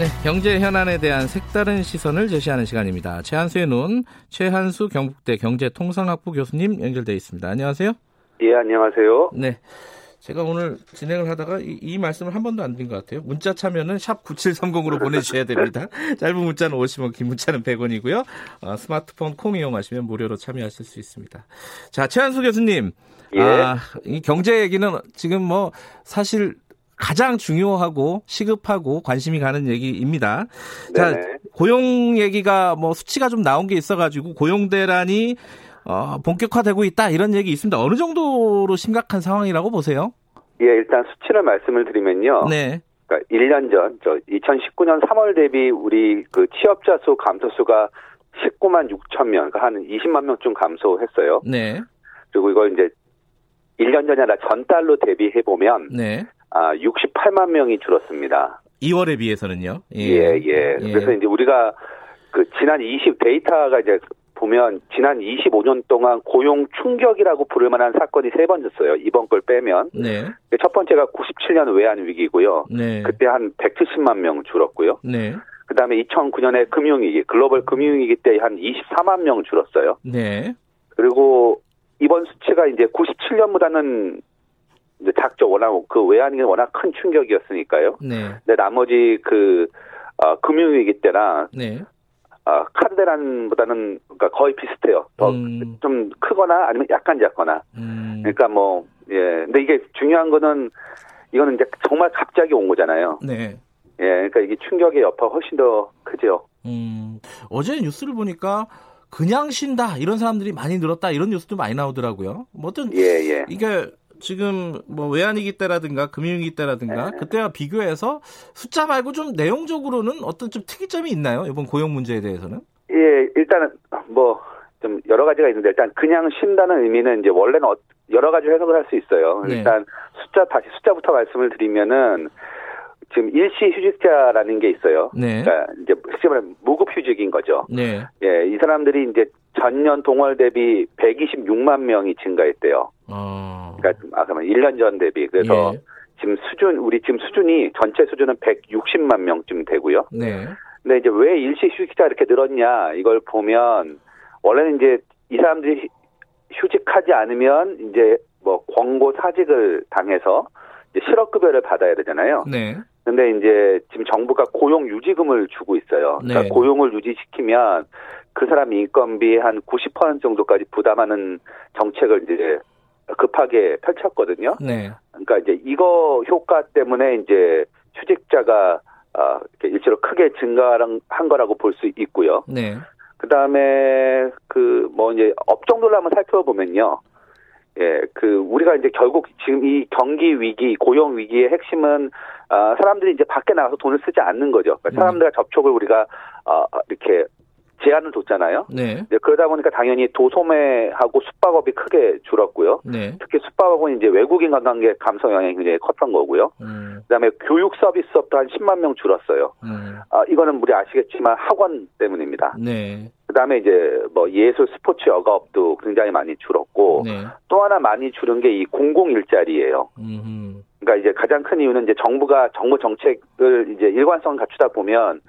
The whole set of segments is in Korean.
네, 경제 현안에 대한 색다른 시선을 제시하는 시간입니다. 최한수의 눈, 최한수 경북대 경제통상학부 교수님 연결돼 있습니다. 안녕하세요. 예, 안녕하세요. 네. 제가 오늘 진행을 하다가 이, 이 말씀을 한 번도 안 드린 것 같아요. 문자 참여는 샵 9730으로 보내주셔야 됩니다. 짧은 문자는 50원, 긴 문자는 100원이고요. 어, 스마트폰 콩 이용하시면 무료로 참여하실 수 있습니다. 자, 최한수 교수님. 예. 아, 이 경제 얘기는 지금 뭐 사실 가장 중요하고 시급하고 관심이 가는 얘기입니다. 자, 네네. 고용 얘기가 뭐 수치가 좀 나온 게 있어가지고 고용 대란이 어, 본격화되고 있다 이런 얘기 있습니다. 어느 정도로 심각한 상황이라고 보세요? 예, 일단 수치를 말씀을 드리면요. 네. 그러니까 1년 전, 저 2019년 3월 대비 우리 그 취업자 수 감소 수가 19만 6천 명, 그러니까 한 20만 명쯤 감소했어요. 네. 그리고 이걸 이제 1년 전이 아니라 전달로 대비해 보면 네. 아 68만 명이 줄었습니다. 2월에 비해서는요. 예, 예. 그래서 이제 우리가 그 지난 20 데이터가 이제 보면 지난 25년 동안 고용 충격이라고 부를 만한 사건이 세번 있었어요. 이번 걸 빼면. 네. 첫 번째가 97년 외환 위기고요. 네. 그때 한 170만 명 줄었고요. 네. 그다음에 2009년에 금융위기, 글로벌 금융위기 때 한 24만 명 줄었어요. 네. 그리고 이번 수치가 이제 97년보다는 이제 작죠. 워낙 그 외환위기 워낙 큰 충격이었으니까요. 네. 근데 나머지 그 어, 금융위기 때나 네. 어, 카드 대란보다는 그러니까 거의 비슷해요. 더 음. 좀 크거나 아니면 약간 작거나. 음. 그러니까 뭐 예. 근데 이게 중요한 거는 이거는 이제 정말 갑자기 온 거잖아요. 네. 예. 그러니까 이게 충격의 여파가 훨씬 더 크죠. 음. 어제 뉴스를 보니까 그냥 쉰다 이런 사람들이 많이 늘었다 이런 뉴스도 많이 나오더라고요. 뭐 어떤 예, 예. 이게 지금 뭐 외환위기 때라든가 금융위기 때라든가 네. 그때와 비교해서 숫자 말고 좀 내용적으로는 어떤 좀 특이점이 있나요? 이번 고용 문제에 대해서는? 예, 일단은 뭐 좀 여러 가지가 있는데 일단 그냥 쉰다는 의미는 이제 원래는 어- 여러 가지 해석을 할 수 있어요. 네. 일단 숫자 다시 숫자부터 말씀을 드리면은 지금 일시 휴직자라는 게 있어요. 네. 그러니까 이제 쉽게 말하면 무급 휴직인 거죠. 네. 예, 이 사람들이 이제 전년 동월 대비 126만 명이 증가했대요. 어. 그러니까 아 그러면 1년 전 대비 그래서 예. 지금 수준 우리 지금 수준이 전체 수준은 160만 명쯤 되고요. 네. 근데 이제 왜 일시 휴직자 이렇게 늘었냐 이걸 보면 원래는 이제 이 사람들이 휴- 휴직하지 않으면 이제 뭐 권고 사직을 당해서 이제 실업급여를 받아야 되잖아요. 네. 근데 이제 지금 정부가 고용 유지금을 주고 있어요. 그러니까 네. 고용을 유지시키면 그 사람 인건비 한 90% 정도까지 부담하는 정책을 이제 급하게 펼쳤거든요. 네. 그러니까 이제 이거 효과 때문에 이제 휴직자가 어, 이렇게 일시로 크게 증가한 거라고 볼 수 있고요. 네. 그 다음에 그 뭐 이제 업종들로 한번 살펴보면요. 예, 그 우리가 이제 결국 지금 이 경기 위기, 고용 위기의 핵심은 아, 사람들이 이제 밖에 나가서 돈을 쓰지 않는 거죠. 그러니까 네. 사람들과 접촉을 우리가 어, 이렇게 제한을 뒀잖아요. 네. 그러다 보니까 당연히 도소매하고 숙박업이 크게 줄었고요. 네. 특히 숙박업은 이제 외국인 관광객 감소 영향이 굉장히 컸던 거고요. 음. 그다음에 교육 서비스업도 한 10만 명 줄었어요. 음. 아, 이거는 우리 아시겠지만 학원 때문입니다. 네. 그다음에 이제 뭐 예술 스포츠 여가업도 굉장히 많이 줄었고 네. 또 하나 많이 줄은 게 이 공공 일자리예요. 음. 그러니까 이제 가장 큰 이유는 이제 정부가 정부 정책을 이제 일관성 갖추다 보면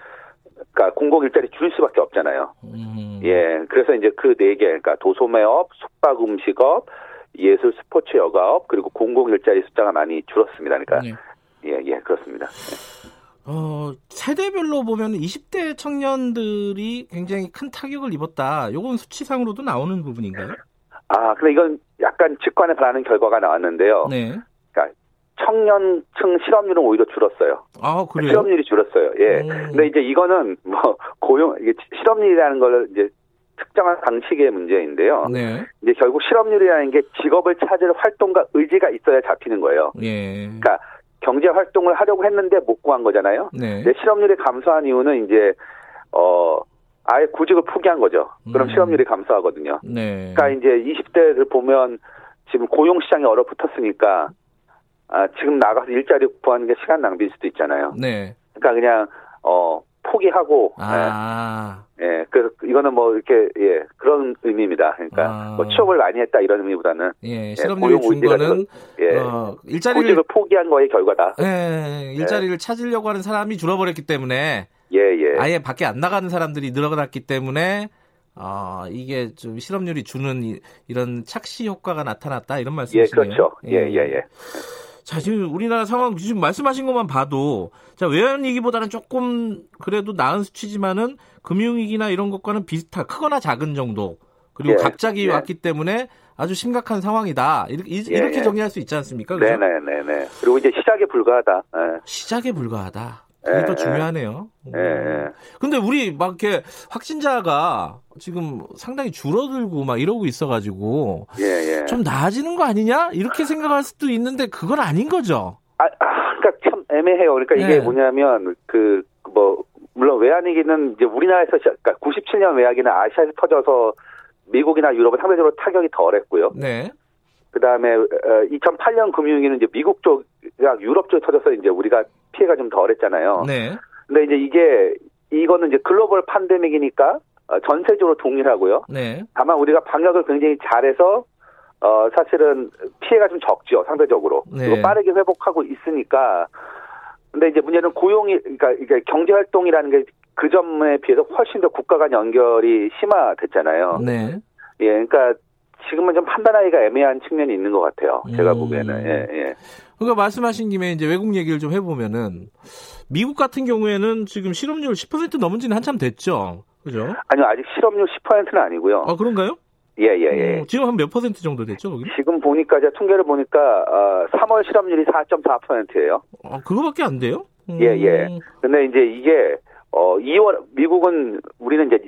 그러니까 공공 일자리 줄일 수밖에 없잖아요. 음. 예. 그래서 이제 그 네 개, 그러니까 도소매업, 숙박 음식업, 예술 스포츠 여가업, 그리고 공공 일자리 숫자가 많이 줄었습니다. 그러니까 네. 예, 예, 그렇습니다. 어, 세대별로 보면 20대 청년들이 굉장히 큰 타격을 입었다. 요건 수치상으로도 나오는 부분인가요? 아, 근데 이건 약간 직관에 반하는 결과가 나왔는데요. 네. 청년층 실업률은 오히려 줄었어요. 아, 그래요? 실업률이 줄었어요. 예. 음. 근데 이제 이거는 뭐 고용 이게 실업률이라는 걸 이제 특정한 방식의 문제인데요. 네. 이제 결국 실업률이라는 게 직업을 찾을 활동과 의지가 있어야 잡히는 거예요. 예. 그러니까 경제 활동을 하려고 했는데 못 구한 거잖아요. 네. 근데 실업률이 감소한 이유는 이제 어 아예 구직을 포기한 거죠. 그럼 음. 실업률이 감소하거든요. 네. 그러니까 이제 20대를 보면 지금 고용 시장이 얼어붙었으니까 아, 지금 나가서 일자리 구하는 게 시간 낭비일 수도 있잖아요. 네. 그러니까 그냥 어 포기하고 아. 예, 예. 그래서 이거는 뭐 이렇게 예 그런 의미입니다. 그러니까 아. 뭐 취업을 많이 했다 이런 의미보다는 예. 고용 실업률이 준 문제가 거는 예 어, 일자리를 포기한 거의 결과다. 예, 일자리를 찾으려고 하는 사람이 줄어버렸기 때문에 예 예. 아예 밖에 안 나가는 사람들이 늘어났기 때문에 아 이게 좀 실업률이 주는 이, 런 착시 효과가 나타났다 이런 예, 말씀이시네요. 그렇죠. 예, 예, 예. 자 지금 우리나라 상황 지금 말씀하신 것만 봐도 자 외환위기보다는 조금 그래도 나은 수치지만은 금융위기나 이런 것과는 비슷한 크거나 작은 정도 그리고 예, 갑자기 예. 왔기 때문에 아주 심각한 상황이다 이렇게, 이- 예, 이렇게 예. 정리할 수 있지 않습니까? 그죠? 네네네네. 그리고 이제 시작에 불과하다. 예. 시작에 불과하다. 그게 예, 더 예. 중요하네요. 음. 예, 예. 근데 우리 막 이렇게 확진자가 지금 상당히 줄어들고 막 이러고 있어가지고 예, 예. 좀 나아지는 거 아니냐 이렇게 생각할 수도 있는데 그건 아닌 거죠. 아, 아, 그러니까 참 애매해요. 그러니까 이게 네. 뭐냐면 그 뭐 물론 외환위기는 이제 우리나라에서 그러니까 97년 외환위기는 아시아에서 터져서 미국이나 유럽은 상대적으로 타격이 덜했고요. 네, 그 다음에 2008년 금융위기는 이제 미국 쪽이랑 유럽 쪽에 터져서 이제 우리가 피해가 좀 덜했잖아요. 네, 근데 이제 이게 이거는 이제 글로벌 팬데믹이니까 어, 전세적으로 동일하고요. 네, 다만 우리가 방역을 굉장히 잘해서 어 사실은 피해가 좀 적죠 상대적으로 네. 그리고 빠르게 회복하고 있으니까 근데 이제 문제는 고용이 그러니까 이게 경제 활동이라는 게 그 점에 비해서 훨씬 더 국가 간 연결이 심화됐잖아요. 네. 예, 그러니까 지금은 좀 판단하기가 애매한 측면이 있는 것 같아요. 제가 음. 보기에는 예, 예. 그러니까 말씀하신 김에 이제 외국 얘기를 좀 해보면은 미국 같은 경우에는 지금 실업률 10% 넘은 지는 한참 됐죠. 그죠? 아니요 아직 실업률 10%는 아니고요. 아 그런가요? 예, 예, 예. 어, 지금 한 몇 퍼센트 정도 됐죠, 거기? 지금 보니까 제가 통계를 보니까 어, 3월 실업률이 4.4%예요. 아, 그거밖에 안 돼요? 음, 예, 예. 근데 이제 이게 어 2월 미국은 우리는 이제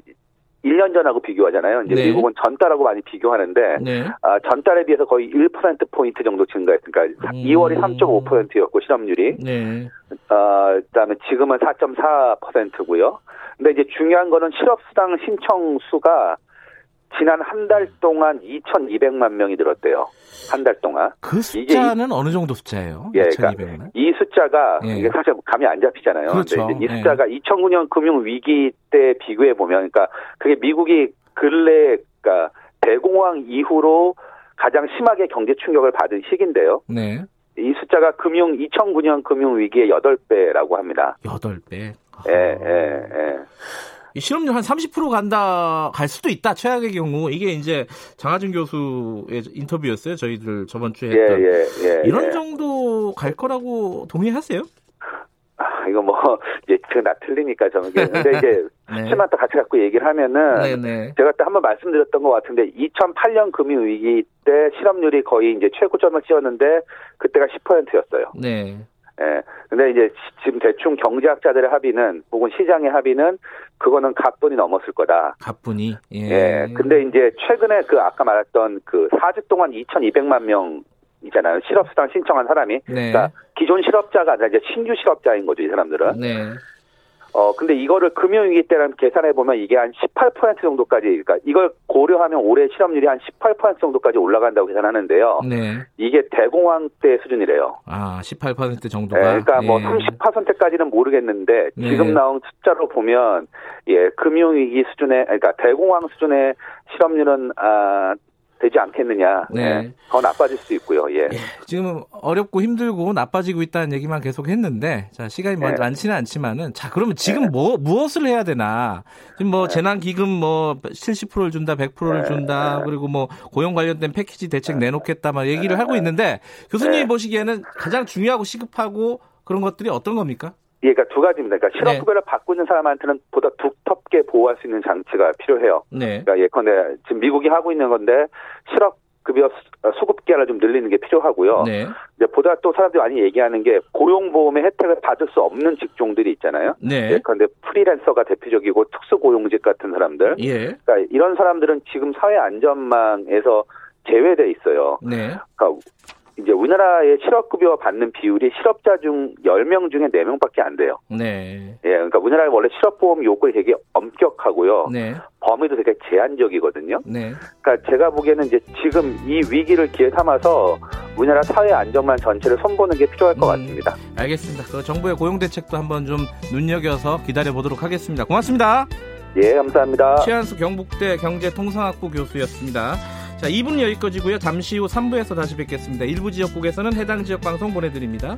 1년 전하고 비교하잖아요. 이제 네. 미국은 전달하고 많이 비교하는데 네. 아, 전달에 비해서 거의 1% 포인트 정도 증가했으니까 음. 2월이 3.5%였고 실업률이 네. 어, 그다음에 지금은 4.4%고요. 근데 이제 중요한 거는 실업수당 신청 수가 지난 한 달 동안 2,200만 명이 늘었대요. 한 달 동안. 그 숫자는 어느 정도 숫자예요? 예, 2,200은? 이 숫자가 예. 이게 사실 감이 안 잡히잖아요. 그렇죠. 근데 이 예. 숫자가 2009년 금융 위기 때 비교해 보면, 그러니까 그게 미국이 근래, 그러니까 대공황 이후로 가장 심하게 경제 충격을 받은 시기인데요. 네. 이 숫자가 금융 2009년 금융 위기의 8배라고 합니다. 8배. 예, 예, 예. 이 실업률 한 30% 간다, 갈 수도 있다, 최악의 경우. 이게 이제 장하준 교수의 인터뷰였어요. 저희들 저번 주에 예, 했던. 예, 예. 이런 예. 정도 갈 거라고 동의하세요? 아, 이거 뭐, 이제 그나 틀리니까 저는. 근데 이제 네. 수치만 또 같이 갖고 얘기를 하면은 네 네. 제가 때 한번 말씀드렸던 것 같은데 2008년 금융 위기 때 실업률이 거의 이제 최고점을 찍었는데 그때가 10%였어요. 네. 예. 근데 이제 시- 지금 대충 경제학자들의 합의는 혹은 시장의 합의는 그거는 각본이 넘었을 거다. 가뿐히. 예. 예. 근데 이제 최근에 그 아까 말했던 그 4주 동안 2,200만 명이잖아요. 실업수당 신청한 사람이. 네. 그러니까 기존 실업자가 아니라 이제 신규 실업자인 거죠, 이 사람들은. 네. 어, 근데 이거를 금융위기 때랑 계산해 보면 이게 한 18% 정도까지, 그러니까 이걸 고려하면 올해 실업률이 한 18% 정도까지 올라간다고 계산하는데요. 네. 이게 대공황 때 수준이래요. 아, 18% 예, 정도가. 그러니까 뭐 예. 30%까지는 모르겠는데 네. 지금 나온 숫자로 보면 예, 금융위기 수준의 그러니까 대공황 수준의 실업률은 아 되지 않겠느냐. 네. 예, 더 나빠질 수 있고요. 예. 지금 어렵고 힘들고 나빠지고 있다는 얘기만 계속 했는데 자 시간이 뭐 네. 많지는 않지만은 자 그러면 지금 뭐 무엇을 해야 되나 지금 뭐 재난 기금 뭐 70%를 준다 100%를 네. 준다 그리고 뭐 고용 관련된 패키지 대책 내놓겠다 막 얘기를 하고 있는데 교수님이 네. 보시기에는 가장 중요하고 시급하고 그런 것들이 어떤 겁니까? 예, 그러니까 두 가지입니다. 그러니까 네. 실업급여를 받고 있는 사람한테는 보다 두 텁게 보호할 수 있는 장치가 필요해요. 네. 그러니까 예컨대 지금 미국이 하고 있는 건데 실업 급여 수- 수급 기간을 좀 늘리는 게 필요하고요. 네. 이제 보다 또 사람들이 많이 얘기하는 게 고용보험의 혜택을 받을 수 없는 직종들이 있잖아요. 네. 예컨대 프리랜서가 대표적이고 특수고용직 같은 사람들. 예. 그러니까 이런 사람들은 지금 사회 안전망에서 제외돼 있어요. 네. 그러니까 이제 우리나라의 실업급여 받는 비율이 실업자 중 10명 중에 4명밖에 안 돼요. 네. 예, 그러니까 우리나라 원래 실업보험 요건이 되게 엄격하고요. 네. 범위도 되게 제한적이거든요. 네. 그러니까 제가 보기에는 이제 지금 이 위기를 기회 삼아서 우리나라 사회 안정만 전체를 손보는 게 필요할 것 음. 같습니다. 알겠습니다. 그 정부의 고용 대책도 한번 좀 눈여겨서 기다려 보도록 하겠습니다. 고맙습니다. 예, 감사합니다. 최한수 경북대 경제통상학부 교수였습니다. 자, 2부는 여기까지고요. 잠시 후 3부에서 다시 뵙겠습니다. 일부 지역국에서는 해당 지역 방송 보내드립니다.